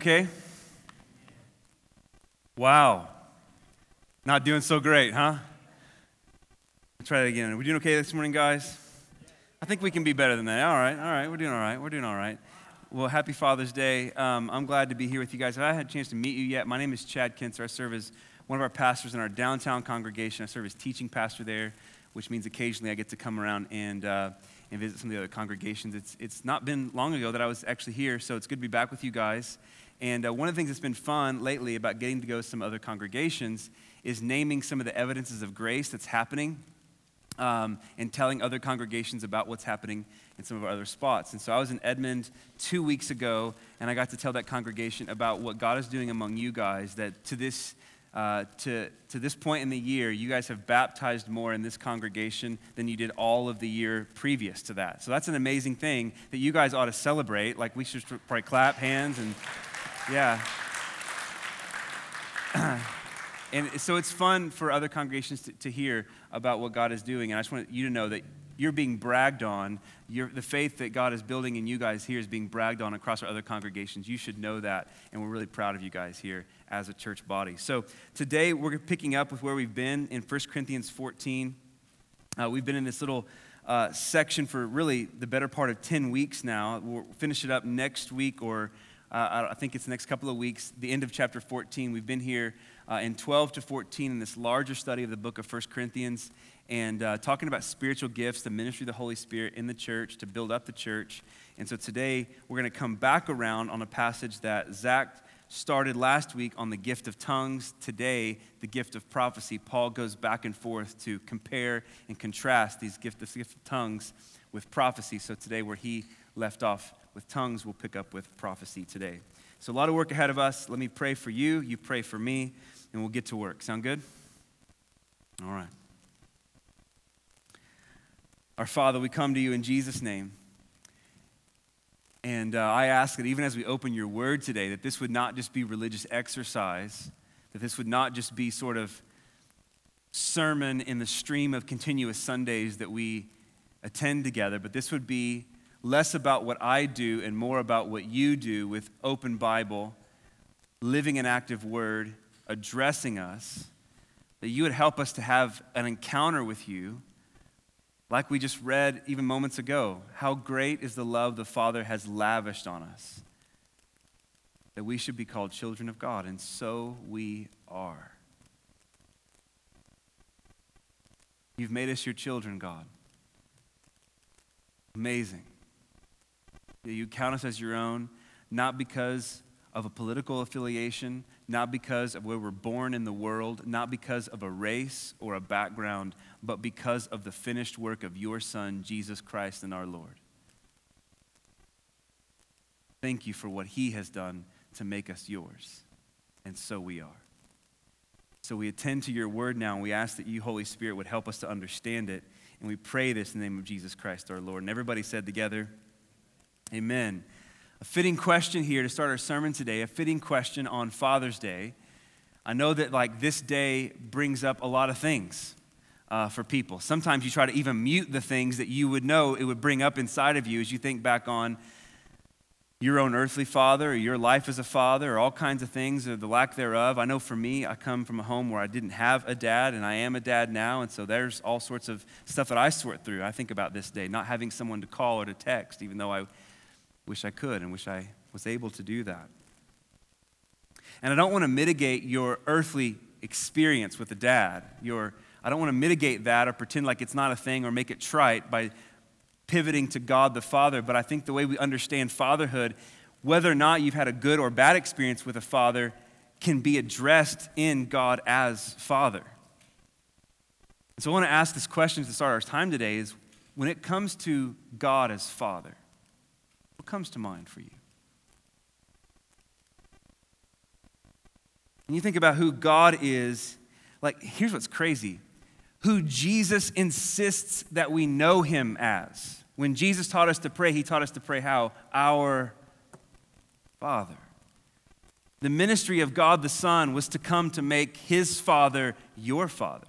Okay? Wow. Not doing so great, huh? Let's try that again. Are we doing okay this morning, guys? I think we can be better than that. All right, all right. We're doing all right. We're doing all right. Well, happy Father's Day. Um, I'm glad to be here with you guys. If I had a chance to meet you yet, my name is Chad Kincer. I serve as one of our pastors in our downtown congregation. I serve as teaching pastor there, which means occasionally I get to come around and, uh, and visit some of the other congregations. It's, it's not been long ago that I was actually here, so it's good to be back with you guys. And uh, one of the things that's been fun lately about getting to go to some other congregations is naming some of the evidences of grace that's happening um, and telling other congregations about what's happening in some of our other spots. And so I was in Edmond two weeks ago, and I got to tell that congregation about what God is doing among you guys, that to this uh, to, to this point in the year, you guys have baptized more in this congregation than you did all of the year previous to that. So that's an amazing thing that you guys ought to celebrate. Like, we should probably clap hands and yeah. and so it's fun for other congregations to, to, hear about what God is doing. And I just want you to know that you're being bragged on. You're, the faith that God is building in you guys here is being bragged on across our other congregations. You should know that. And we're really proud of you guys here as a church body. So today we're picking up with where we've been in 1 Corinthians 14. Uh, we've been in this little uh, section for really the better part of 10 weeks now. We'll finish it up next week or uh, I think it's the next couple of weeks, the end of chapter 14. We've been here uh, in 12 to 14 in this larger study of the book of 1 Corinthians and uh, talking about spiritual gifts, the ministry of the Holy Spirit in the church to build up the church. And so today we're going to come back around on a passage that Zach started last week on the gift of tongues. Today, the gift of prophecy. Paul goes back and forth to compare and contrast these gift, this gift of tongues with prophecy. So today, where he left off with tongues, we'll pick up with prophecy today. So, a lot of work ahead of us. Let me pray for you, you pray for me, and we'll get to work. Sound good? All right. Our Father, we come to you in Jesus' name. And uh, I ask that even as we open your word today, that this would not just be religious exercise, that this would not just be sort of sermon in the stream of continuous Sundays that we attend together, but this would be less about what I do and more about what you do with open Bible, living an active word, addressing us, that you would help us to have an encounter with you, like we just read even moments ago. How great is the love the Father has lavished on us, that we should be called children of God, and so we are. You've made us your children, God. Amazing. You count us as your own, not because of a political affiliation, not because of where we're born in the world, not because of a race or a background, but because of the finished work of your Son, Jesus Christ and our Lord. Thank you for what He has done to make us yours. And so we are. So we attend to your word now, and we ask that you, Holy Spirit, would help us to understand it. And we pray this in the name of Jesus Christ our Lord. And everybody said together, Amen. A fitting question here to start our sermon today, a fitting question on Father's Day. I know that like this day brings up a lot of things uh, for people. Sometimes you try to even mute the things that you would know it would bring up inside of you as you think back on your own earthly father or your life as a father or all kinds of things or the lack thereof. I know for me, I come from a home where I didn't have a dad and I am a dad now. And so there's all sorts of stuff that I sort through. I think about this day, not having someone to call or to text, even though I Wish I could and wish I was able to do that. And I don't want to mitigate your earthly experience with a dad. Your, I don't want to mitigate that or pretend like it's not a thing or make it trite by pivoting to God the Father. But I think the way we understand fatherhood, whether or not you've had a good or bad experience with a father, can be addressed in God as Father. And so I want to ask this question to start our time today is when it comes to God as Father, comes to mind for you? When you think about who God is, like, here's what's crazy who Jesus insists that we know him as. When Jesus taught us to pray, he taught us to pray how? Our Father. The ministry of God the Son was to come to make his Father your Father.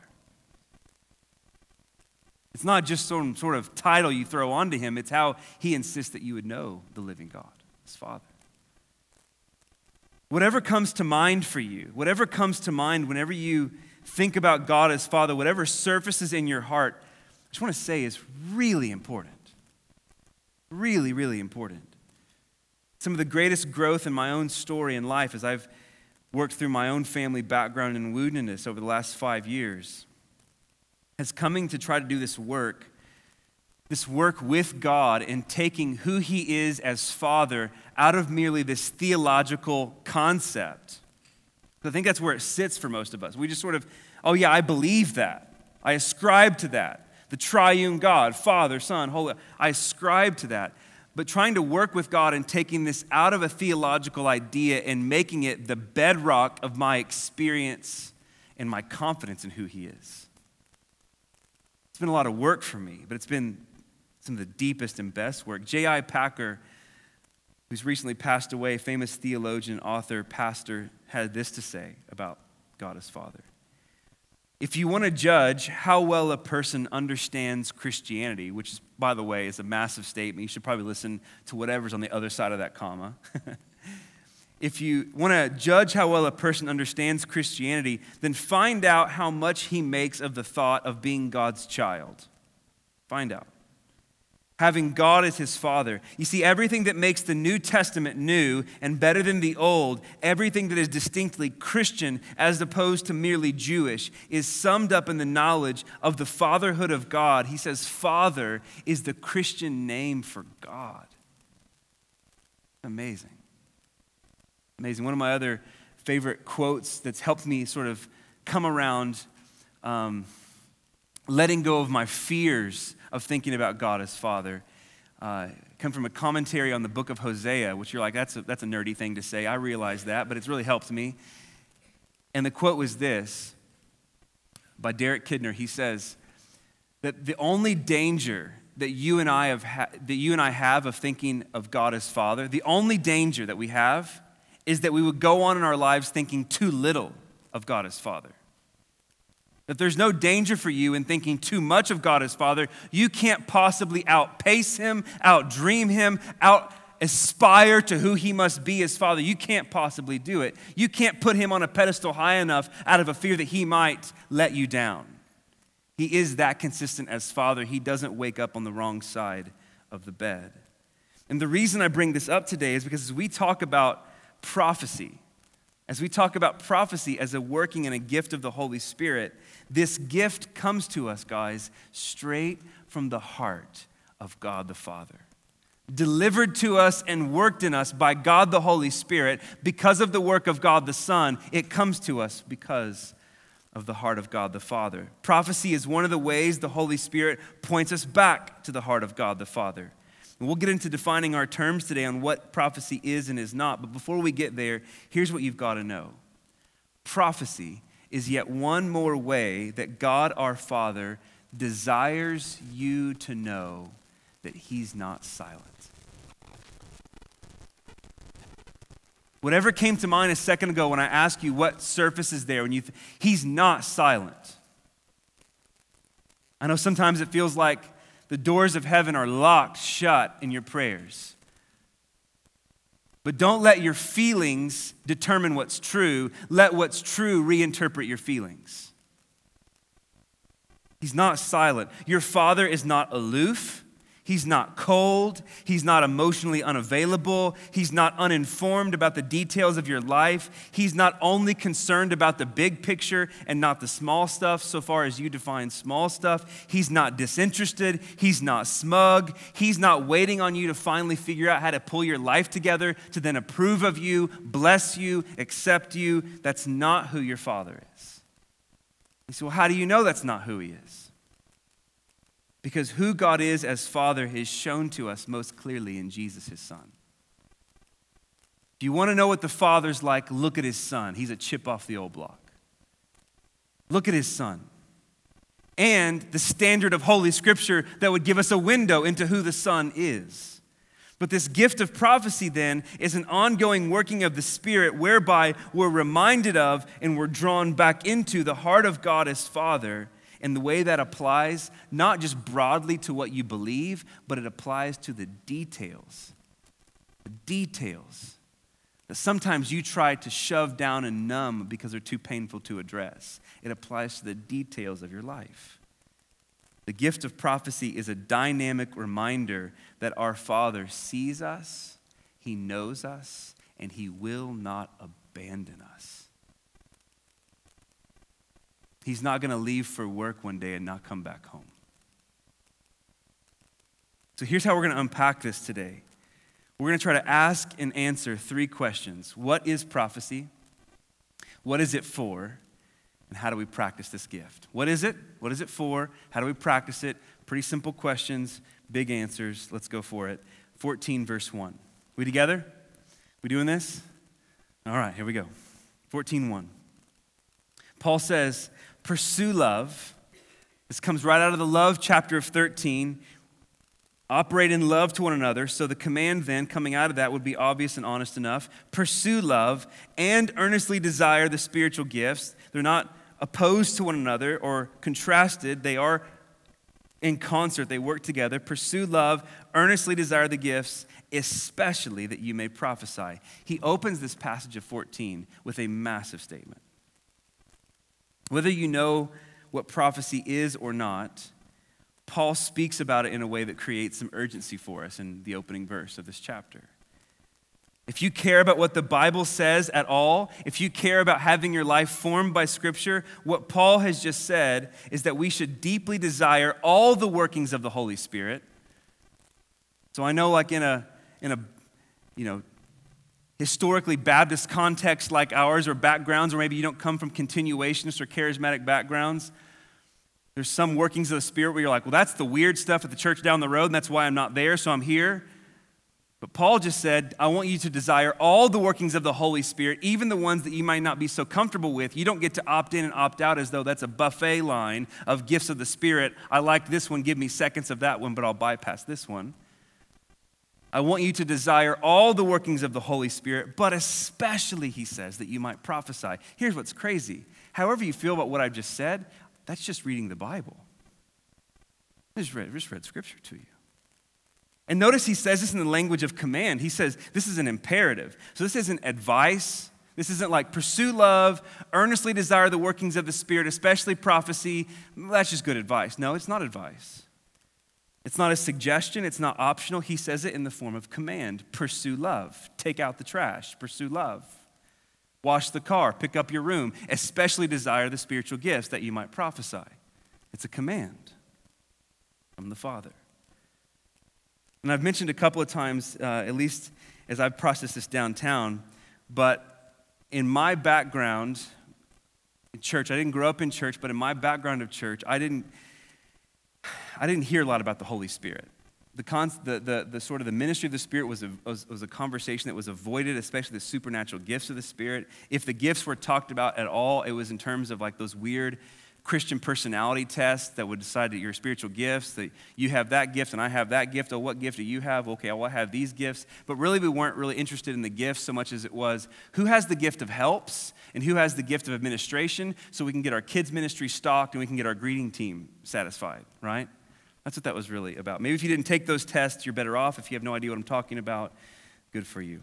It's not just some sort of title you throw onto him, it's how he insists that you would know the living God, his Father. whatever comes to mind for you, whatever comes to mind whenever you think about God as Father, whatever surfaces in your heart, I just want to say is really important. Really, really important. Some of the greatest growth in my own story in life as I've worked through my own family background and woundedness over the last five years has coming to try to do this work this work with God and taking who He is as Father out of merely this theological concept. I think that's where it sits for most of us. We just sort of, oh, yeah, I believe that. I ascribe to that. The triune God, Father, Son, Holy, I ascribe to that. But trying to work with God and taking this out of a theological idea and making it the bedrock of my experience and my confidence in who He is. It's been a lot of work for me, but it's been some of the deepest and best work. J.I. Packer, who's recently passed away, famous theologian, author, pastor, had this to say about God as Father. If you want to judge how well a person understands Christianity, which, is, by the way, is a massive statement, you should probably listen to whatever's on the other side of that comma. if you want to judge how well a person understands Christianity, then find out how much he makes of the thought of being God's child. Find out having God as his father. You see, everything that makes the New Testament new and better than the Old, everything that is distinctly Christian as opposed to merely Jewish, is summed up in the knowledge of the fatherhood of God. He says, Father is the Christian name for God. Amazing. Amazing. One of my other favorite quotes that's helped me sort of come around um, letting go of my fears of thinking about God as Father uh, come from a commentary on the book of Hosea, which you're like, that's a, that's a nerdy thing to say. I realize that, but it's really helped me. And the quote was this by Derek Kidner. He says that the only danger that you and I have ha- that you and I have of thinking of God as Father, the only danger that we have is that we would go on in our lives thinking too little of God as Father. That there's no danger for you in thinking too much of God as Father. You can't possibly outpace Him, outdream Him, out aspire to who He must be as Father. You can't possibly do it. You can't put Him on a pedestal high enough out of a fear that He might let you down. He is that consistent as Father. He doesn't wake up on the wrong side of the bed. And the reason I bring this up today is because as we talk about prophecy, as we talk about prophecy as a working and a gift of the Holy Spirit, this gift comes to us, guys, straight from the heart of God the Father. Delivered to us and worked in us by God the Holy Spirit because of the work of God the Son, it comes to us because of the heart of God the Father. Prophecy is one of the ways the Holy Spirit points us back to the heart of God the Father. And we'll get into defining our terms today on what prophecy is and is not. But before we get there, here's what you've got to know prophecy is yet one more way that God our Father desires you to know that He's not silent. Whatever came to mind a second ago when I asked you what surface is there, when you th- He's not silent. I know sometimes it feels like the doors of heaven are locked shut in your prayers. But don't let your feelings determine what's true. Let what's true reinterpret your feelings. He's not silent. Your father is not aloof. He's not cold. He's not emotionally unavailable. He's not uninformed about the details of your life. He's not only concerned about the big picture and not the small stuff, so far as you define small stuff. He's not disinterested. He's not smug. He's not waiting on you to finally figure out how to pull your life together to then approve of you, bless you, accept you. That's not who your father is. You say, well, how do you know that's not who he is? Because who God is as Father is shown to us most clearly in Jesus, his Son. If you want to know what the Father's like, look at his Son. He's a chip off the old block. Look at his Son. And the standard of Holy Scripture that would give us a window into who the Son is. But this gift of prophecy then is an ongoing working of the Spirit whereby we're reminded of and we're drawn back into the heart of God as Father and the way that applies, not just broadly to what you believe, but it applies to the details. The details that sometimes you try to shove down and numb because they're too painful to address. It applies to the details of your life. The gift of prophecy is a dynamic reminder that our Father sees us, He knows us, and He will not abandon us. He's not going to leave for work one day and not come back home. So here's how we're going to unpack this today. We're going to try to ask and answer three questions What is prophecy? What is it for? And how do we practice this gift? What is it? What is it for? How do we practice it? Pretty simple questions, big answers. Let's go for it. 14, verse 1. We together? We doing this? All right, here we go. 14, 1. Paul says, Pursue love. This comes right out of the love chapter of 13 Operate in love to one another. So the command then coming out of that would be obvious and honest enough. Pursue love and earnestly desire the spiritual gifts. They're not opposed to one another or contrasted, they are in concert, they work together. Pursue love, earnestly desire the gifts, especially that you may prophesy. He opens this passage of 14 with a massive statement. Whether you know what prophecy is or not, Paul speaks about it in a way that creates some urgency for us in the opening verse of this chapter. If you care about what the Bible says at all, if you care about having your life formed by Scripture, what Paul has just said is that we should deeply desire all the workings of the Holy Spirit. So I know, like in a, in a you know, historically Baptist context like ours, or backgrounds, or maybe you don't come from continuationists or charismatic backgrounds, there's some workings of the Spirit where you're like, well, that's the weird stuff at the church down the road, and that's why I'm not there, so I'm here. But Paul just said, I want you to desire all the workings of the Holy Spirit, even the ones that you might not be so comfortable with. You don't get to opt in and opt out as though that's a buffet line of gifts of the Spirit. I like this one, give me seconds of that one, but I'll bypass this one. I want you to desire all the workings of the Holy Spirit, but especially, he says, that you might prophesy. Here's what's crazy. However, you feel about what I've just said, that's just reading the Bible. I just read, just read scripture to you. And notice he says this in the language of command. He says this is an imperative. So this isn't advice. This isn't like pursue love, earnestly desire the workings of the Spirit, especially prophecy. That's just good advice. No, it's not advice. It's not a suggestion, it's not optional. He says it in the form of command pursue love, take out the trash, pursue love. Wash the car, pick up your room, especially desire the spiritual gifts that you might prophesy. It's a command from the Father. And I've mentioned a couple of times, uh, at least as I've processed this downtown, but in my background in church, I didn't grow up in church, but in my background of church, I didn't, I didn't hear a lot about the Holy Spirit the, con- the, the, the, sort of the ministry of the Spirit was a, was, was a conversation that was avoided, especially the supernatural gifts of the Spirit. If the gifts were talked about at all, it was in terms of like those weird Christian personality tests that would decide that your spiritual gifts, that you have that gift and I have that gift. Oh, what gift do you have? Okay, well, I have these gifts. But really, we weren't really interested in the gifts so much as it was who has the gift of helps and who has the gift of administration so we can get our kids' ministry stocked and we can get our greeting team satisfied, right? That's what that was really about. Maybe if you didn't take those tests, you're better off. If you have no idea what I'm talking about, good for you.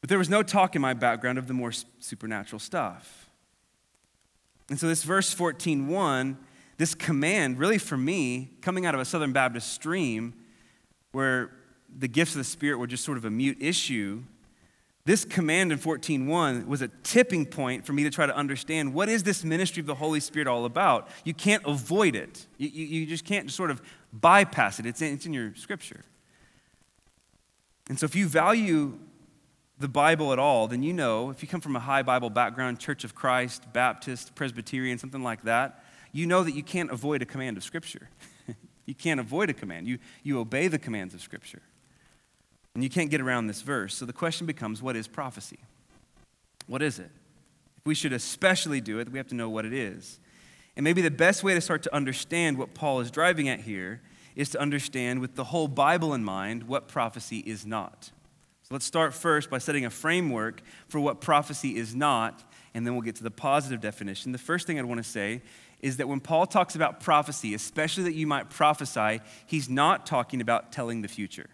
But there was no talk in my background of the more supernatural stuff. And so this verse 14:1, this command, really for me, coming out of a Southern Baptist stream where the gifts of the Spirit were just sort of a mute issue, this command in 14:1 was a tipping point for me to try to understand what is this ministry of the Holy Spirit all about. You can't avoid it. You, you, you just can't sort of bypass it. It's in, it's in your scripture. And so if you value the Bible at all, then you know, if you come from a high Bible background, Church of Christ, Baptist, Presbyterian, something like that, you know that you can't avoid a command of Scripture. you can't avoid a command. You, you obey the commands of Scripture. And you can't get around this verse. So the question becomes what is prophecy? What is it? If we should especially do it, we have to know what it is. And maybe the best way to start to understand what Paul is driving at here is to understand, with the whole Bible in mind, what prophecy is not. So let's start first by setting a framework for what prophecy is not, and then we'll get to the positive definition. The first thing I'd want to say is that when Paul talks about prophecy, especially that you might prophesy, he's not talking about telling the future.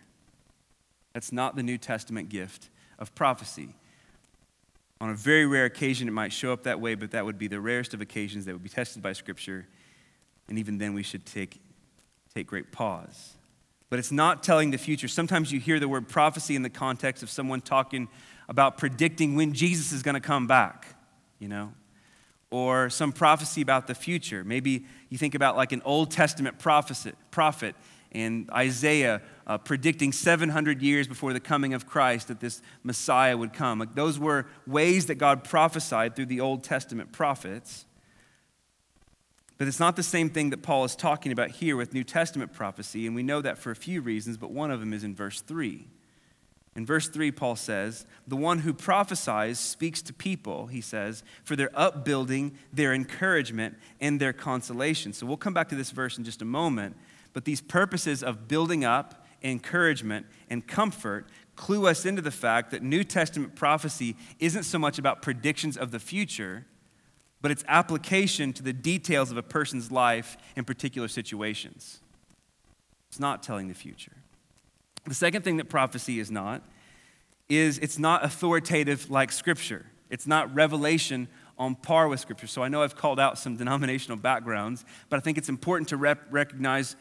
That's not the New Testament gift of prophecy. On a very rare occasion, it might show up that way, but that would be the rarest of occasions that would be tested by Scripture. And even then, we should take, take great pause. But it's not telling the future. Sometimes you hear the word prophecy in the context of someone talking about predicting when Jesus is going to come back, you know? Or some prophecy about the future. Maybe you think about like an Old Testament prophet, prophet and Isaiah uh, predicting 700 years before the coming of Christ that this Messiah would come. Like those were ways that God prophesied through the Old Testament prophets. But it's not the same thing that Paul is talking about here with New Testament prophecy, and we know that for a few reasons, but one of them is in verse 3. In verse 3, Paul says, The one who prophesies speaks to people, he says, for their upbuilding, their encouragement, and their consolation. So we'll come back to this verse in just a moment, but these purposes of building up, encouragement, and comfort clue us into the fact that New Testament prophecy isn't so much about predictions of the future but its application to the details of a person's life in particular situations. It's not telling the future. The second thing that prophecy is not is it's not authoritative like Scripture. It's not revelation on par with Scripture. So I know I've called out some denominational backgrounds, but I think it's important to rep- recognize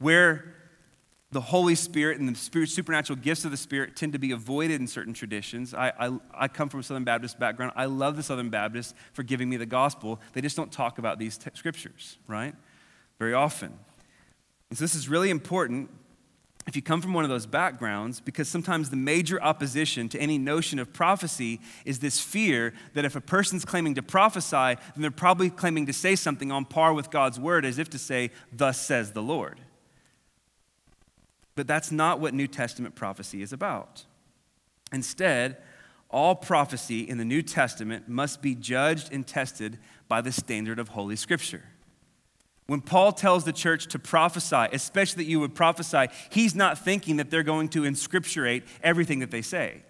where the Holy Spirit and the spirit, supernatural gifts of the Spirit tend to be avoided in certain traditions. I, I, I, come from a Southern Baptist background. I love the Southern Baptists for giving me the gospel. They just don't talk about these te- scriptures, right? Very often. And so this is really important if you come from one of those backgrounds, because sometimes the major opposition to any notion of prophecy is this fear that if a person's claiming to prophesy, then they're probably claiming to say something on par with God's word, as if to say, Thus says the Lord. But that's not what New Testament prophecy is about. Instead, all prophecy in the New Testament must be judged and tested by the standard of Holy Scripture. When Paul tells the church to prophesy, especially that you would prophesy, he's not thinking that they're going to inscripturate everything that they say.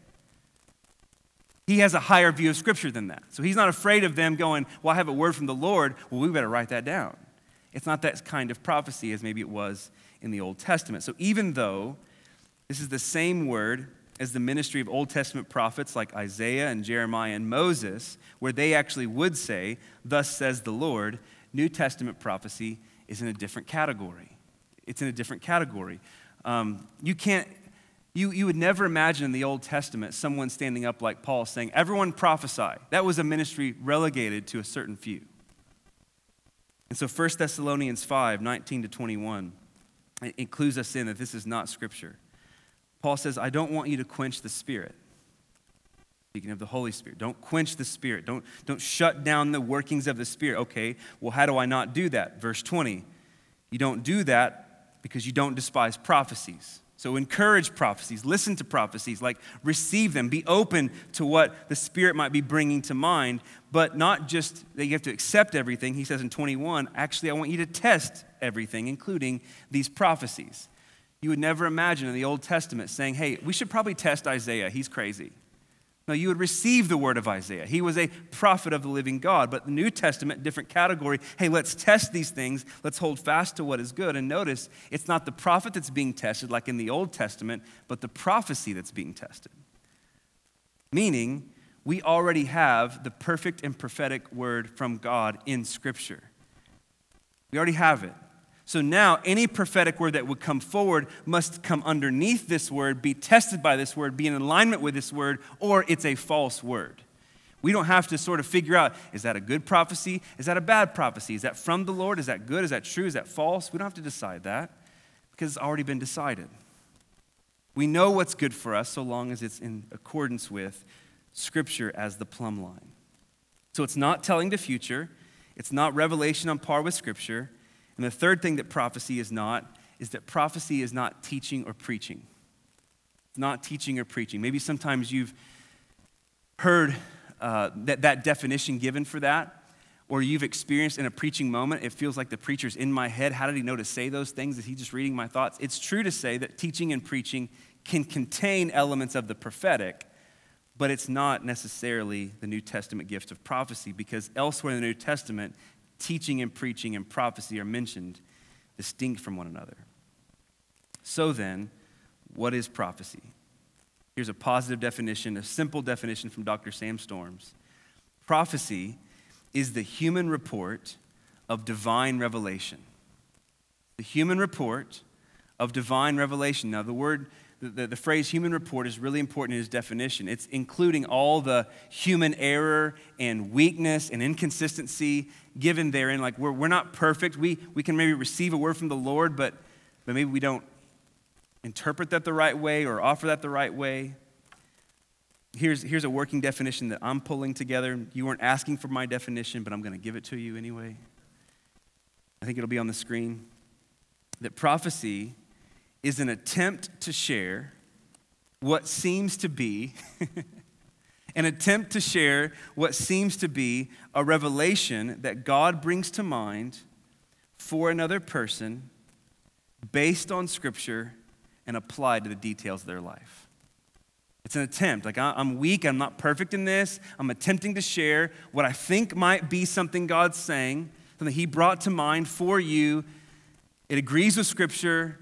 He has a higher view of Scripture than that. So he's not afraid of them going, Well, I have a word from the Lord. Well, we better write that down. It's not that kind of prophecy as maybe it was in the Old Testament. So even though this is the same word as the ministry of Old Testament prophets like Isaiah and Jeremiah and Moses, where they actually would say, Thus says the Lord, New Testament prophecy is in a different category. It's in a different category. Um, you can't, you, you would never imagine in the Old Testament someone standing up like Paul saying, Everyone prophesy. That was a ministry relegated to a certain few. And so 1 Thessalonians 5 19 to 21 it clues us in that this is not scripture. Paul says, I don't want you to quench the spirit. Speaking of the Holy Spirit, don't quench the Spirit. Don't, don't shut down the workings of the Spirit. Okay, well, how do I not do that? Verse 20. You don't do that because you don't despise prophecies. So encourage prophecies, listen to prophecies, like receive them, be open to what the Spirit might be bringing to mind, but not just that you have to accept everything. He says in 21, actually, I want you to test everything, including these prophecies. You would never imagine in the Old Testament saying, hey, we should probably test Isaiah, he's crazy. No, you would receive the word of Isaiah. He was a prophet of the living God. But the New Testament, different category. Hey, let's test these things. Let's hold fast to what is good. And notice, it's not the prophet that's being tested like in the Old Testament, but the prophecy that's being tested. Meaning, we already have the perfect and prophetic word from God in Scripture. We already have it. So now, any prophetic word that would come forward must come underneath this word, be tested by this word, be in alignment with this word, or it's a false word. We don't have to sort of figure out is that a good prophecy? Is that a bad prophecy? Is that from the Lord? Is that good? Is that true? Is that false? We don't have to decide that because it's already been decided. We know what's good for us so long as it's in accordance with Scripture as the plumb line. So it's not telling the future, it's not revelation on par with Scripture. And the third thing that prophecy is not is that prophecy is not teaching or preaching. It's not teaching or preaching. Maybe sometimes you've heard uh, that, that definition given for that, or you've experienced in a preaching moment, it feels like the preacher's in my head. How did he know to say those things? Is he just reading my thoughts? It's true to say that teaching and preaching can contain elements of the prophetic, but it's not necessarily the New Testament gift of prophecy because elsewhere in the New Testament, teaching and preaching and prophecy are mentioned distinct from one another. So then, what is prophecy? Here's a positive definition, a simple definition from Dr. Sam Storms. Prophecy is the human report of divine revelation. The human report of divine revelation. Now, the word, the, the, phrase human report is really important in his definition. It's including all the human error and weakness and inconsistency given therein. Like, we're, we're not perfect. We, we can maybe receive a word from the Lord, but, but maybe we don't interpret that the right way or offer that the right way. Here's, here's a working definition that I'm pulling together. You weren't asking for my definition, but I'm going to give it to you anyway. I think it'll be on the screen. That prophecy is an attempt to share what seems to be, an attempt to share what seems to be a revelation that God brings to mind for another person based on Scripture and applied to the details of their life. It's an attempt. Like, I'm weak, I'm not perfect in this. I'm attempting to share what I think might be something God's saying, something He brought to mind for you. It agrees with Scripture,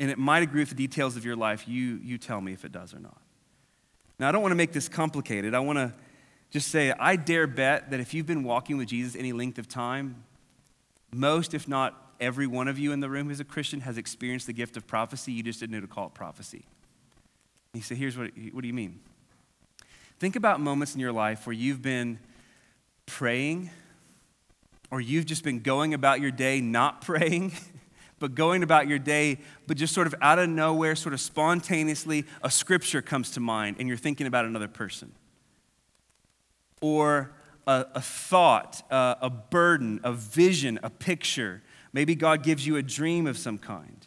and it might agree with the details of your life. You, you tell me if it does or not. Now, I don't want to make this complicated. I want to just say, I dare bet that if you've been walking with Jesus any length of time, most, if not every one of you in the room who's a Christian has experienced the gift of prophecy. You just didn't know to call it prophecy. He said, Here's what, what do you mean? Think about moments in your life where you've been praying, or you've just been going about your day not praying, but going about your day, but just sort of out of nowhere, sort of spontaneously, a scripture comes to mind and you're thinking about another person. Or a, a thought, a, burden, a vision, a picture Maybe God gives you a dream of some kind.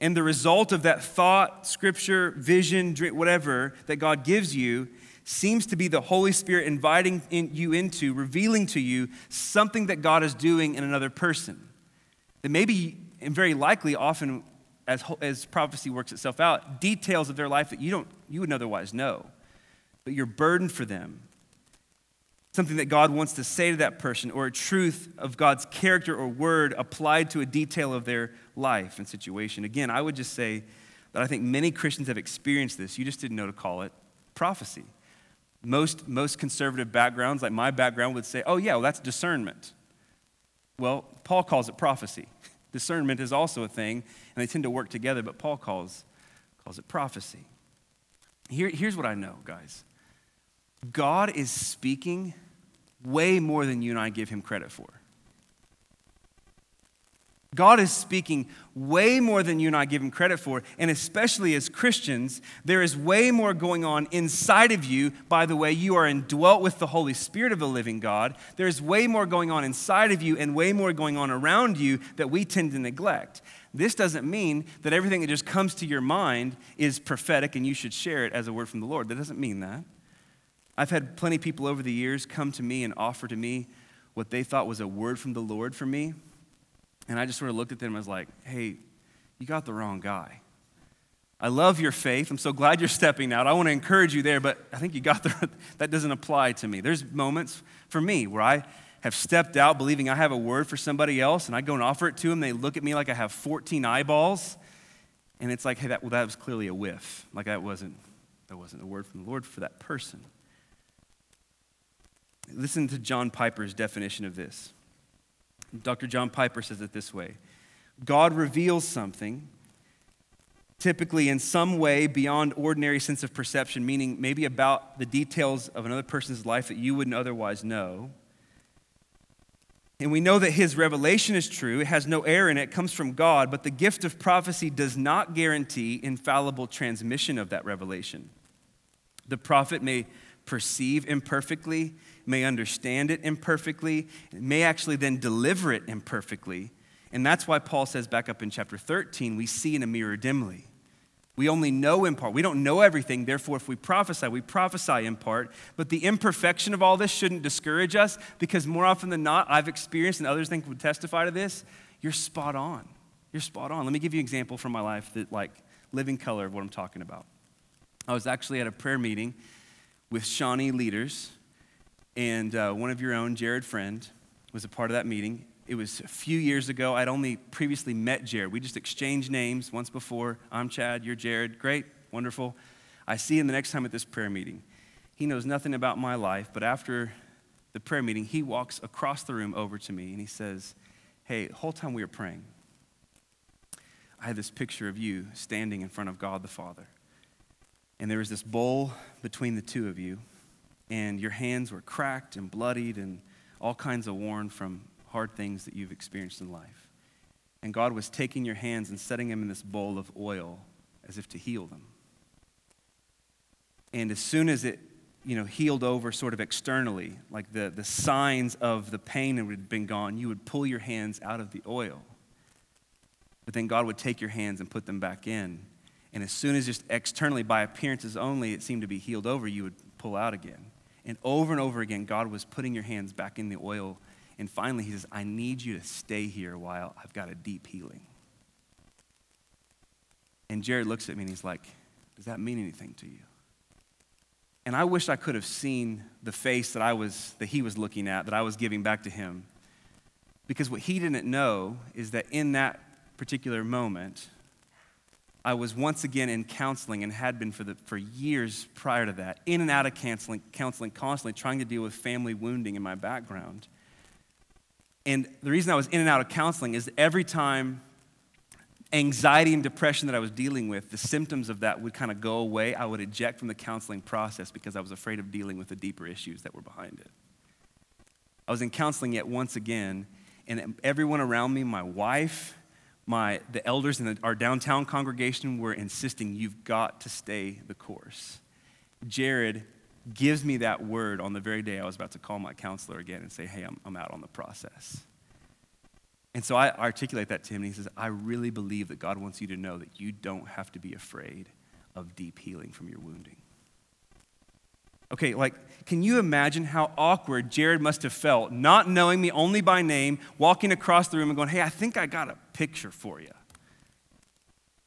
And the result of that thought, scripture, vision, dream, whatever that God gives you seems to be the Holy Spirit inviting in you into, revealing to you something that God is doing in another person. That maybe, and very likely, often as, as prophecy works itself out, details of their life that you, don't, you wouldn't otherwise know. But you're burdened for them something that God wants to say to that person, or a truth of God's character or word applied to a detail of their life and situation. Again, I would just say that I think many Christians have experienced this. You just didn't know to call it prophecy. Most, most conservative backgrounds, like my background, would say, oh, yeah, well, that's discernment. Well, Paul calls it prophecy. Discernment is also a thing, and they tend to work together, but Paul calls, calls it prophecy. Here, here's what I know, guys God is speaking way more than you and I give him credit for. God is speaking way more than you and I give him credit for. And especially as Christians, there is way more going on inside of you. By the way, you are indwelt with the Holy Spirit of the living God. There's way more going on inside of you and way more going on around you that we tend to neglect. This doesn't mean that everything that just comes to your mind is prophetic and you should share it as a word from the Lord. That doesn't mean that. I've had plenty of people over the years come to me and offer to me what they thought was a word from the Lord for me. And I just sort of looked at them and was like, hey, you got the wrong guy. I love your faith. I'm so glad you're stepping out. I want to encourage you there, but I think you got the, that doesn't apply to me. There's moments for me where I have stepped out believing I have a word for somebody else, and I go and offer it to them. They look at me like I have 14 eyeballs, and it's like, hey, that, well, that was clearly a whiff. Like that wasn't, that wasn't a word from the Lord for that person. Listen to John Piper's definition of this. Dr. John Piper says it this way God reveals something, typically in some way beyond ordinary sense of perception, meaning maybe about the details of another person's life that you wouldn't otherwise know. And we know that his revelation is true. It has no error in it. It comes from God. But the gift of prophecy does not guarantee infallible transmission of that revelation. The prophet may perceive imperfectly, may understand it imperfectly, may actually then deliver it imperfectly. And that's why Paul says back up in chapter 13, we see in a mirror dimly. We only know in part. We don't know everything. Therefore, if we prophesy, we prophesy in part. But the imperfection of all this shouldn't discourage us because more often than not, I've experienced, and others think would testify to this, you're spot on. You're spot on. Let me give you an example from my life that, like, living color of what I'm talking about. I was actually at a prayer meeting with Shawnee leaders, and uh, one of your own, Jared Friend, was a part of that meeting. It was a few years ago. I'd only previously met Jared. We just exchanged names once before. I'm Chad, you're Jared. Great, wonderful. I see him the next time at this prayer meeting. He knows nothing about my life, but after the prayer meeting, he walks across the room over to me and he says, Hey, the whole time we were praying, I had this picture of you standing in front of God the Father. And there was this bowl between the two of you, and your hands were cracked and bloodied and all kinds of worn from hard things that you've experienced in life. And God was taking your hands and setting them in this bowl of oil as if to heal them. And as soon as it, you know, healed over sort of externally, like the, the signs of the pain had been gone, you would pull your hands out of the oil. But then God would take your hands and put them back in. And as soon as just externally, by appearances only, it seemed to be healed over, you would pull out again. And over and over again, God was putting your hands back in the oil. And finally, He says, I need you to stay here while I've got a deep healing. And Jared looks at me and he's like, Does that mean anything to you? And I wish I could have seen the face that I was that he was looking at, that I was giving back to him. Because what he didn't know is that in that particular moment, I was once again in counseling and had been for, the, for years prior to that, in and out of counseling, counseling, constantly trying to deal with family wounding in my background. And the reason I was in and out of counseling is every time anxiety and depression that I was dealing with, the symptoms of that would kind of go away, I would eject from the counseling process because I was afraid of dealing with the deeper issues that were behind it. I was in counseling yet once again, and everyone around me, my wife, my, the elders in the, our downtown congregation were insisting, you've got to stay the course. Jared gives me that word on the very day I was about to call my counselor again and say, hey, I'm, I'm out on the process. And so I articulate that to him, and he says, I really believe that God wants you to know that you don't have to be afraid of deep healing from your wounding. Okay, like, can you imagine how awkward Jared must have felt not knowing me only by name, walking across the room and going, Hey, I think I got a picture for you?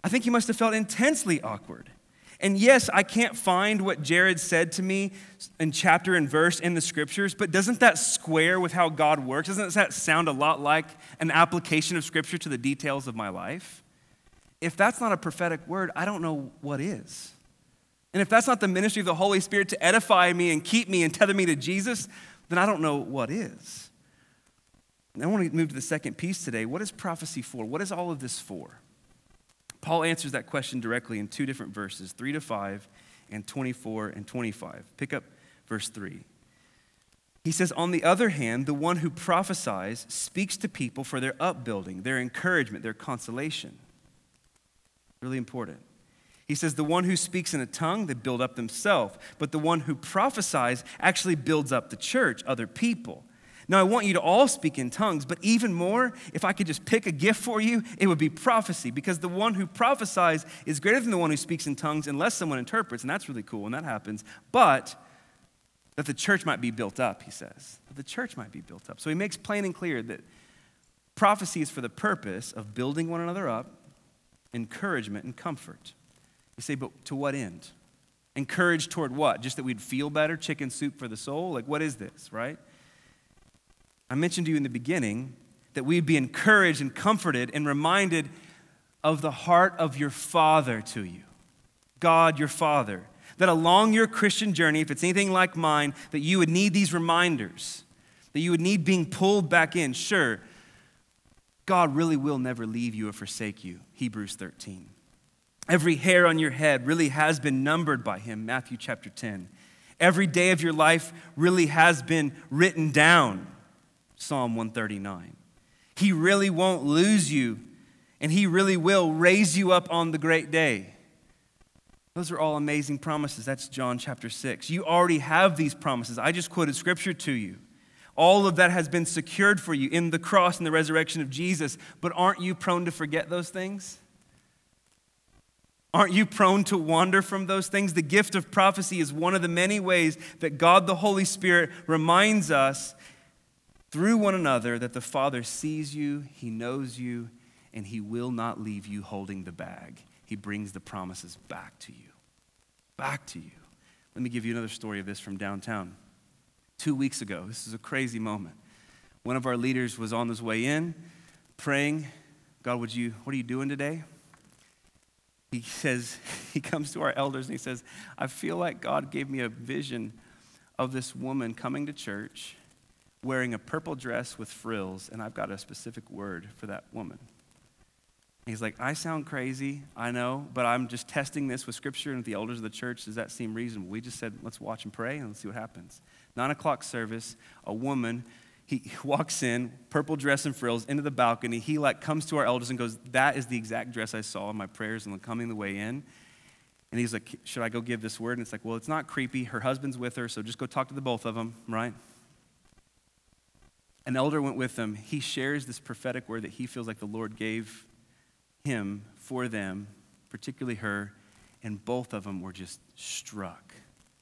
I think he must have felt intensely awkward. And yes, I can't find what Jared said to me in chapter and verse in the scriptures, but doesn't that square with how God works? Doesn't that sound a lot like an application of scripture to the details of my life? If that's not a prophetic word, I don't know what is. And if that's not the ministry of the Holy Spirit to edify me and keep me and tether me to Jesus, then I don't know what is. And I want to move to the second piece today. What is prophecy for? What is all of this for? Paul answers that question directly in two different verses 3 to 5 and 24 and 25. Pick up verse 3. He says, On the other hand, the one who prophesies speaks to people for their upbuilding, their encouragement, their consolation. Really important. He says, The one who speaks in a tongue, they build up themselves, but the one who prophesies actually builds up the church, other people. Now, I want you to all speak in tongues, but even more, if I could just pick a gift for you, it would be prophecy, because the one who prophesies is greater than the one who speaks in tongues unless someone interprets, and that's really cool when that happens. But that the church might be built up, he says. That the church might be built up. So he makes plain and clear that prophecy is for the purpose of building one another up, encouragement, and comfort. You say, but to what end? Encouraged toward what? Just that we'd feel better? Chicken soup for the soul? Like, what is this, right? I mentioned to you in the beginning that we'd be encouraged and comforted and reminded of the heart of your Father to you, God, your Father. That along your Christian journey, if it's anything like mine, that you would need these reminders, that you would need being pulled back in. Sure, God really will never leave you or forsake you, Hebrews 13. Every hair on your head really has been numbered by Him, Matthew chapter 10. Every day of your life really has been written down, Psalm 139. He really won't lose you, and He really will raise you up on the great day. Those are all amazing promises. That's John chapter 6. You already have these promises. I just quoted scripture to you. All of that has been secured for you in the cross and the resurrection of Jesus. But aren't you prone to forget those things? Aren't you prone to wander from those things? The gift of prophecy is one of the many ways that God the Holy Spirit reminds us through one another that the Father sees you, He knows you, and He will not leave you holding the bag. He brings the promises back to you. Back to you. Let me give you another story of this from downtown. Two weeks ago, this is a crazy moment. One of our leaders was on his way in, praying, God, would you, what are you doing today? He says, he comes to our elders and he says, I feel like God gave me a vision of this woman coming to church wearing a purple dress with frills, and I've got a specific word for that woman. He's like, I sound crazy, I know, but I'm just testing this with scripture and with the elders of the church. Does that seem reasonable? We just said, let's watch and pray and let's see what happens. Nine o'clock service, a woman, he walks in, purple dress and frills, into the balcony. He like comes to our elders and goes, That is the exact dress I saw in my prayers and coming the way in. And he's like, Should I go give this word? And it's like, Well, it's not creepy. Her husband's with her, so just go talk to the both of them, right? An elder went with them. He shares this prophetic word that he feels like the Lord gave him for them, particularly her, and both of them were just struck.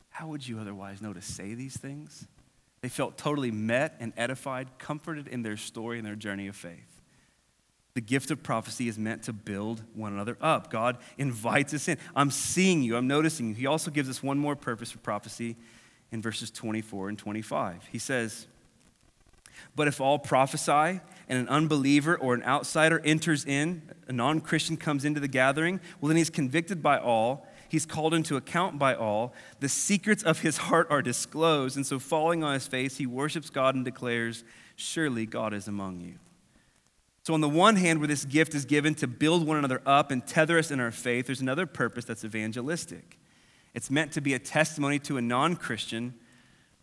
How would you otherwise know to say these things? They felt totally met and edified, comforted in their story and their journey of faith. The gift of prophecy is meant to build one another up. God invites us in. I'm seeing you, I'm noticing you. He also gives us one more purpose for prophecy in verses 24 and 25. He says, But if all prophesy and an unbeliever or an outsider enters in, a non Christian comes into the gathering, well, then he's convicted by all. He's called into account by all. The secrets of his heart are disclosed. And so, falling on his face, he worships God and declares, Surely God is among you. So, on the one hand, where this gift is given to build one another up and tether us in our faith, there's another purpose that's evangelistic. It's meant to be a testimony to a non Christian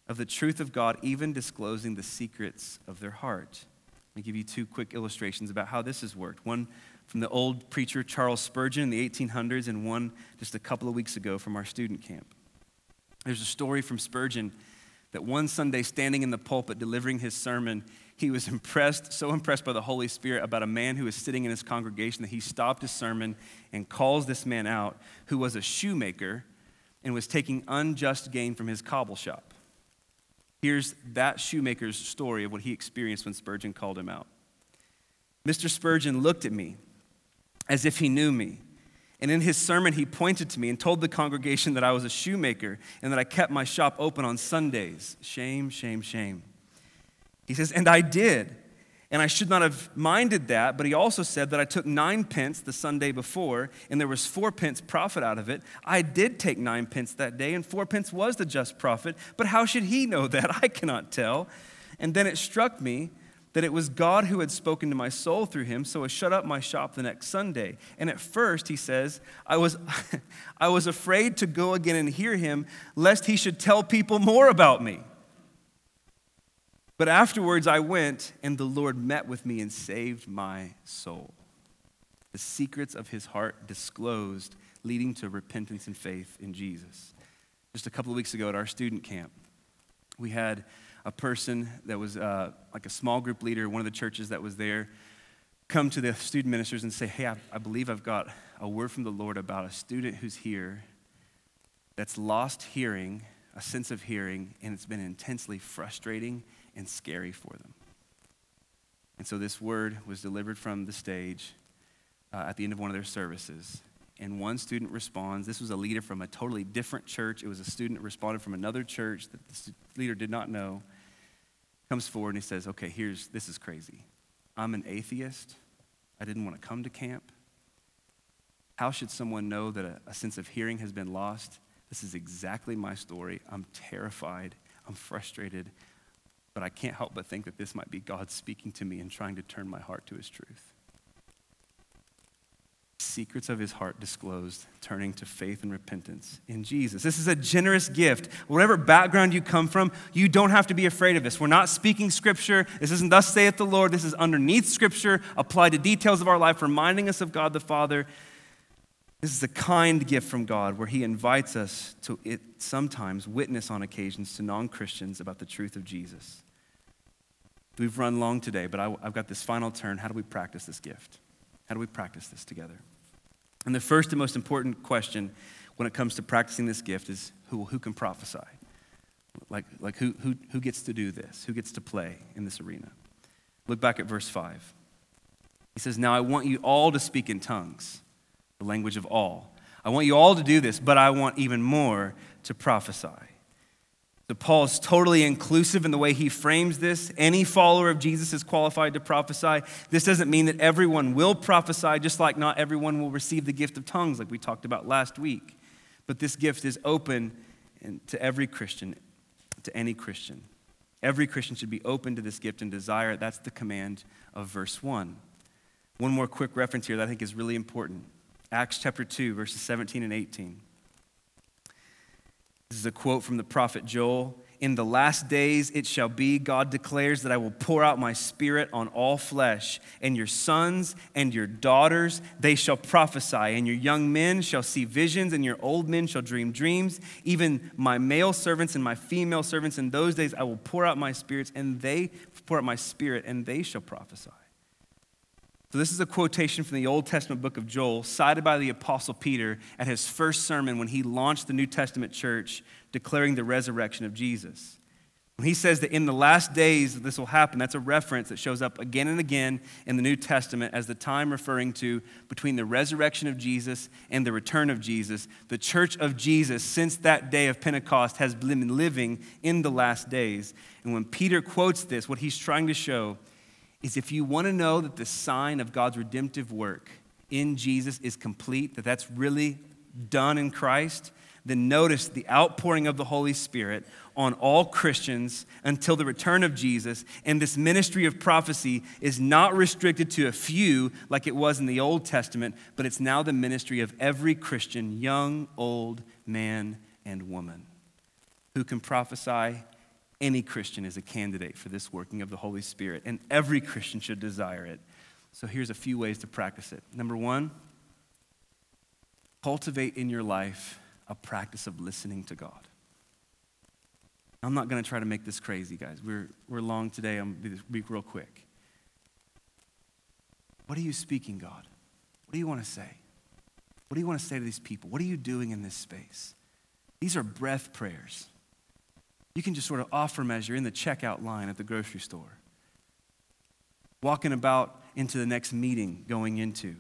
of the truth of God, even disclosing the secrets of their heart. Let me give you two quick illustrations about how this has worked. One from the old preacher Charles Spurgeon in the 1800s, and one just a couple of weeks ago from our student camp. There's a story from Spurgeon that one Sunday, standing in the pulpit delivering his sermon, he was impressed, so impressed by the Holy Spirit about a man who was sitting in his congregation that he stopped his sermon and calls this man out, who was a shoemaker and was taking unjust gain from his cobble shop. Here's that shoemaker's story of what he experienced when Spurgeon called him out. Mr. Spurgeon looked at me as if he knew me. And in his sermon, he pointed to me and told the congregation that I was a shoemaker and that I kept my shop open on Sundays. Shame, shame, shame. He says, and I did. And I should not have minded that, but he also said that I took nine pence the Sunday before, and there was four pence profit out of it. I did take nine pence that day, and four pence was the just profit. But how should he know that? I cannot tell. And then it struck me that it was God who had spoken to my soul through him, so I shut up my shop the next Sunday. And at first, he says, I was, I was afraid to go again and hear him, lest he should tell people more about me. But afterwards, I went, and the Lord met with me and saved my soul. The secrets of his heart disclosed, leading to repentance and faith in Jesus. Just a couple of weeks ago at our student camp, we had a person that was uh, like a small group leader, one of the churches that was there, come to the student ministers and say, Hey, I, I believe I've got a word from the Lord about a student who's here that's lost hearing, a sense of hearing, and it's been intensely frustrating and scary for them. And so this word was delivered from the stage uh, at the end of one of their services. And one student responds. This was a leader from a totally different church. It was a student responded from another church that the leader did not know comes forward and he says, Okay, here's this is crazy. I'm an atheist. I didn't want to come to camp. How should someone know that a, a sense of hearing has been lost? This is exactly my story. I'm terrified. I'm frustrated. But I can't help but think that this might be God speaking to me and trying to turn my heart to his truth secrets of his heart disclosed, turning to faith and repentance in Jesus. This is a generous gift. Whatever background you come from, you don't have to be afraid of this. We're not speaking scripture. This isn't thus saith the Lord. This is underneath scripture, applied to details of our life, reminding us of God the Father. This is a kind gift from God where he invites us to it, sometimes witness on occasions to non Christians about the truth of Jesus. We've run long today, but I, I've got this final turn. How do we practice this gift? How do we practice this together? And the first and most important question when it comes to practicing this gift is who, who can prophesy? Like, like who, who, who gets to do this? Who gets to play in this arena? Look back at verse 5. He says, Now I want you all to speak in tongues, the language of all. I want you all to do this, but I want even more to prophesy. So Paul is totally inclusive in the way he frames this. Any follower of Jesus is qualified to prophesy. This doesn't mean that everyone will prophesy, just like not everyone will receive the gift of tongues, like we talked about last week. But this gift is open to every Christian, to any Christian. Every Christian should be open to this gift and desire it. That's the command of verse 1. One more quick reference here that I think is really important Acts chapter 2, verses 17 and 18. This is a quote from the prophet Joel. In the last days it shall be, God declares, that I will pour out my spirit on all flesh, and your sons and your daughters, they shall prophesy, and your young men shall see visions, and your old men shall dream dreams. Even my male servants and my female servants, in those days I will pour out my spirits, and they pour out my spirit, and they shall prophesy. So, this is a quotation from the Old Testament book of Joel, cited by the Apostle Peter at his first sermon when he launched the New Testament church, declaring the resurrection of Jesus. When he says that in the last days this will happen, that's a reference that shows up again and again in the New Testament as the time referring to between the resurrection of Jesus and the return of Jesus. The church of Jesus, since that day of Pentecost, has been living in the last days. And when Peter quotes this, what he's trying to show is if you want to know that the sign of God's redemptive work in Jesus is complete, that that's really done in Christ, then notice the outpouring of the Holy Spirit on all Christians until the return of Jesus. And this ministry of prophecy is not restricted to a few like it was in the Old Testament, but it's now the ministry of every Christian, young, old, man, and woman, who can prophesy any Christian is a candidate for this working of the Holy Spirit, and every Christian should desire it. So here's a few ways to practice it. Number one, cultivate in your life a practice of listening to God. I'm not going to try to make this crazy, guys. We're, we're long today. I'm going to be real quick. What are you speaking, God? What do you want to say? What do you want to say to these people? What are you doing in this space? These are breath prayers you can just sort of offer measure in the checkout line at the grocery store. Walking about into the next meeting going into,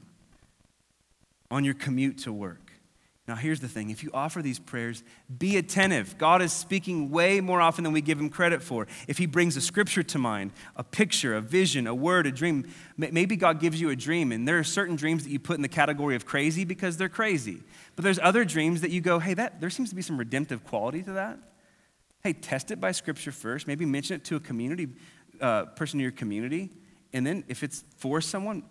on your commute to work. Now, here's the thing if you offer these prayers, be attentive. God is speaking way more often than we give him credit for. If he brings a scripture to mind, a picture, a vision, a word, a dream, maybe God gives you a dream, and there are certain dreams that you put in the category of crazy because they're crazy. But there's other dreams that you go, hey, that, there seems to be some redemptive quality to that. Hey, test it by scripture first. Maybe mention it to a community uh, person in your community. And then if it's for someone,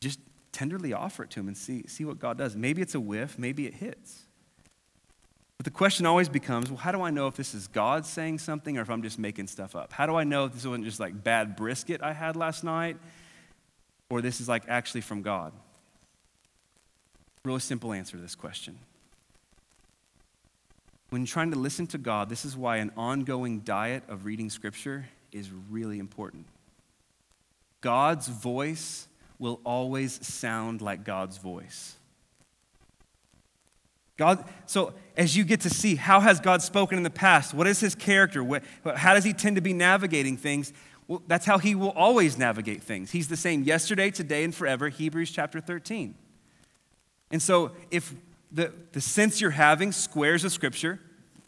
just tenderly offer it to them and see, see what God does. Maybe it's a whiff, maybe it hits. But the question always becomes well, how do I know if this is God saying something or if I'm just making stuff up? How do I know if this wasn't just like bad brisket I had last night or this is like actually from God? Really simple answer to this question when trying to listen to God, this is why an ongoing diet of reading Scripture is really important. God's voice will always sound like God's voice. God, so as you get to see how has God spoken in the past, what is his character, what, how does he tend to be navigating things? Well, that's how he will always navigate things. He's the same yesterday, today, and forever, Hebrews chapter 13. And so if the, the sense you're having squares with Scripture.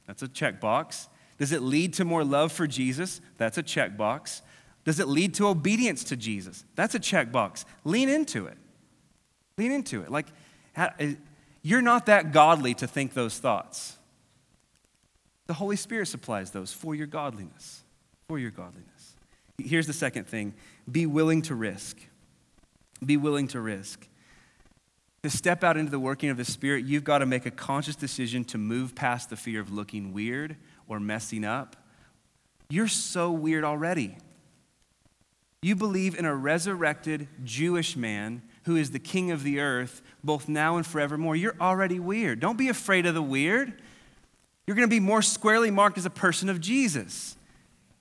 That's a checkbox. Does it lead to more love for Jesus? That's a checkbox. Does it lead to obedience to Jesus? That's a checkbox. Lean into it. Lean into it. Like, eh, you're not that godly to think those thoughts. The Holy Spirit supplies those for your godliness. For your godliness. Here's the second thing be willing to risk. Be willing to risk. To step out into the working of the Spirit, you've got to make a conscious decision to move past the fear of looking weird or messing up. You're so weird already. You believe in a resurrected Jewish man who is the king of the earth, both now and forevermore. You're already weird. Don't be afraid of the weird. You're going to be more squarely marked as a person of Jesus.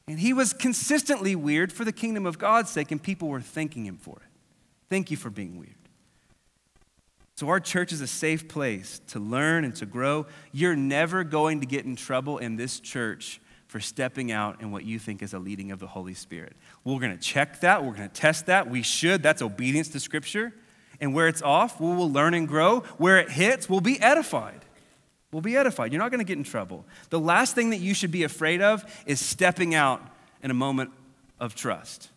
And he was consistently weird for the kingdom of God's sake, and people were thanking him for it. Thank you for being weird. So, our church is a safe place to learn and to grow. You're never going to get in trouble in this church for stepping out in what you think is a leading of the Holy Spirit. We're going to check that. We're going to test that. We should. That's obedience to Scripture. And where it's off, we will learn and grow. Where it hits, we'll be edified. We'll be edified. You're not going to get in trouble. The last thing that you should be afraid of is stepping out in a moment of trust.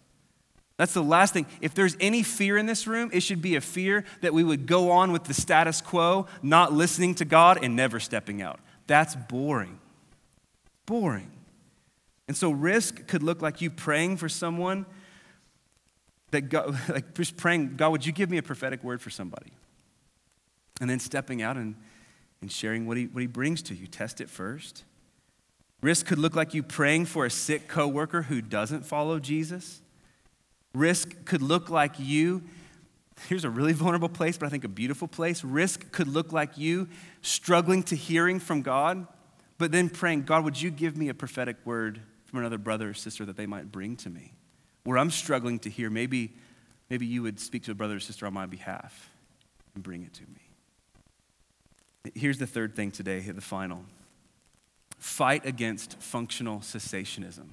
That's the last thing. If there's any fear in this room, it should be a fear that we would go on with the status quo, not listening to God and never stepping out. That's boring. Boring. And so risk could look like you praying for someone that God, like just praying, God, would you give me a prophetic word for somebody? And then stepping out and, and sharing what he, what he brings to you. Test it first. Risk could look like you praying for a sick coworker who doesn't follow Jesus. Risk could look like you, here's a really vulnerable place, but I think a beautiful place. Risk could look like you struggling to hearing from God, but then praying, God, would you give me a prophetic word from another brother or sister that they might bring to me? Where I'm struggling to hear, maybe, maybe you would speak to a brother or sister on my behalf and bring it to me. Here's the third thing today, the final fight against functional cessationism.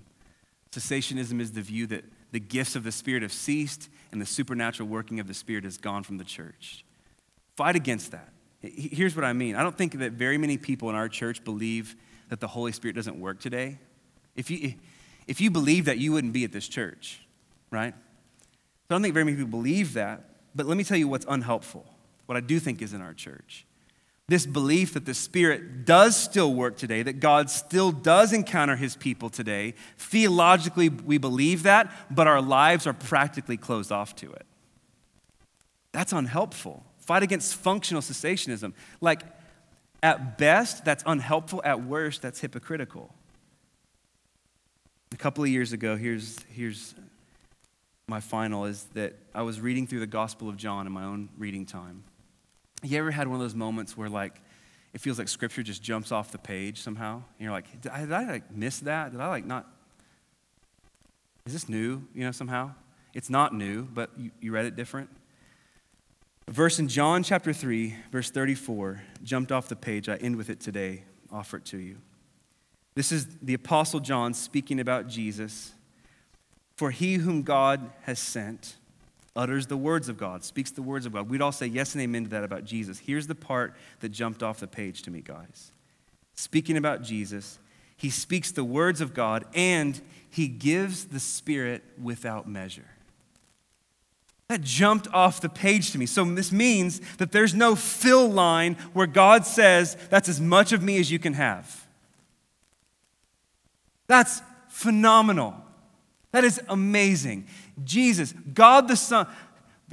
Cessationism is the view that the gifts of the Spirit have ceased and the supernatural working of the Spirit has gone from the church. Fight against that. Here's what I mean I don't think that very many people in our church believe that the Holy Spirit doesn't work today. If you, if you believe that, you wouldn't be at this church, right? So I don't think very many people believe that, but let me tell you what's unhelpful, what I do think is in our church this belief that the Spirit does still work today, that God still does encounter his people today. Theologically, we believe that, but our lives are practically closed off to it. That's unhelpful. Fight against functional cessationism. Like, at best, that's unhelpful. At worst, that's hypocritical. A couple of years ago, here's, here's my final is that I was reading through the Gospel of John in my own reading time. You ever had one of those moments where like it feels like scripture just jumps off the page somehow? And you're like, did I, did I like miss that? Did I like not? Is this new, you know, somehow? It's not new, but you, you read it different. A verse in John chapter 3, verse 34, jumped off the page. I end with it today, offer it to you. This is the Apostle John speaking about Jesus. For he whom God has sent, utters the words of God, speaks the words of God. We'd all say yes and amen to that about Jesus. Here's the part that jumped off the page to me, guys. Speaking about Jesus, he speaks the words of God and he gives the Spirit without measure. That jumped off the page to me. So, this means that there's no fill line where God says, That's as much of me as you can have. That's phenomenal. That is amazing. Jesus, God the Son,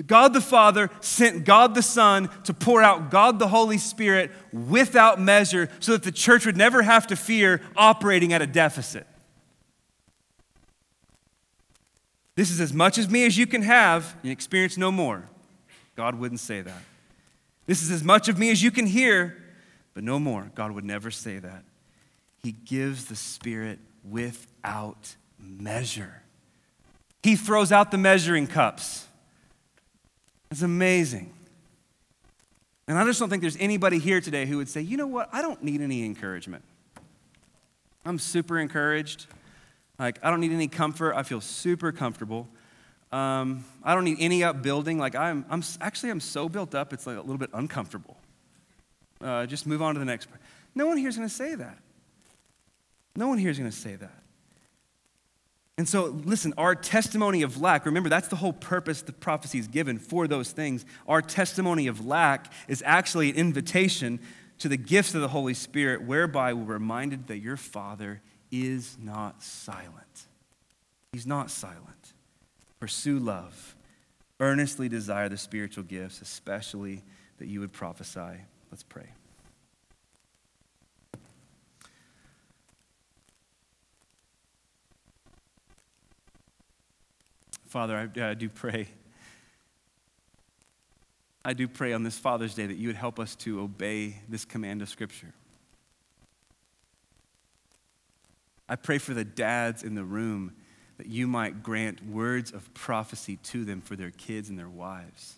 God the Father sent God the Son to pour out God the Holy Spirit without measure so that the church would never have to fear operating at a deficit. This is as much as me as you can have and experience no more. God wouldn't say that. This is as much of me as you can hear, but no more. God would never say that. He gives the Spirit without measure. He throws out the measuring cups. It's amazing. And I just don't think there's anybody here today who would say, you know what, I don't need any encouragement. I'm super encouraged. Like, I don't need any comfort. I feel super comfortable. Um, I don't need any upbuilding. Like, I'm, I'm actually, I'm so built up, it's like a little bit uncomfortable. Uh, just move on to the next. No one here is going to say that. No one here is going to say that. And so, listen, our testimony of lack, remember, that's the whole purpose the prophecy is given for those things. Our testimony of lack is actually an invitation to the gifts of the Holy Spirit, whereby we're reminded that your Father is not silent. He's not silent. Pursue love. Earnestly desire the spiritual gifts, especially that you would prophesy. Let's pray. Father, I, I do pray. I do pray on this Father's Day that you would help us to obey this command of Scripture. I pray for the dads in the room that you might grant words of prophecy to them for their kids and their wives.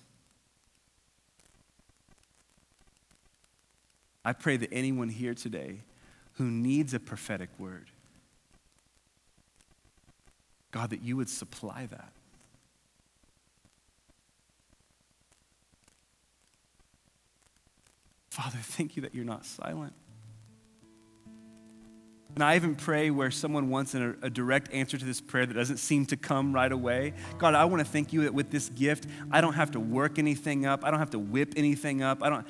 I pray that anyone here today who needs a prophetic word, God, that you would supply that. Father, thank you that you're not silent. And I even pray where someone wants a, a, direct answer to this prayer that doesn't seem to come right away. God, I want to thank you that with this gift, I don't have to work anything up. I don't have to whip anything up. I don't.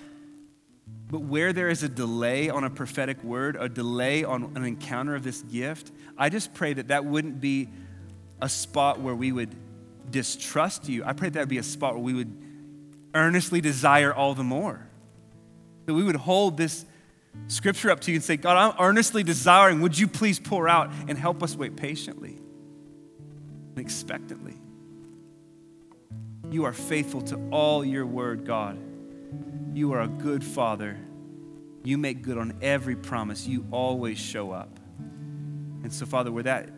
But where there is a delay on a prophetic word, a delay on an encounter of this gift, I just pray that that wouldn't be a spot where we would distrust you. I pray that would be a spot where we would earnestly desire all the more. That we would hold this scripture up to you and say, God, I'm earnestly desiring, would you please pour out and help us wait patiently and expectantly? You are faithful to all your word, God. You are a good father. You make good on every promise. You always show up. And so, Father, where that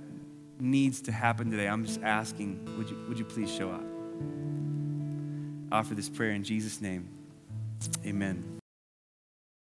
needs to happen today, I'm just asking, would you, would you please show up? I offer this prayer in Jesus' name. Amen.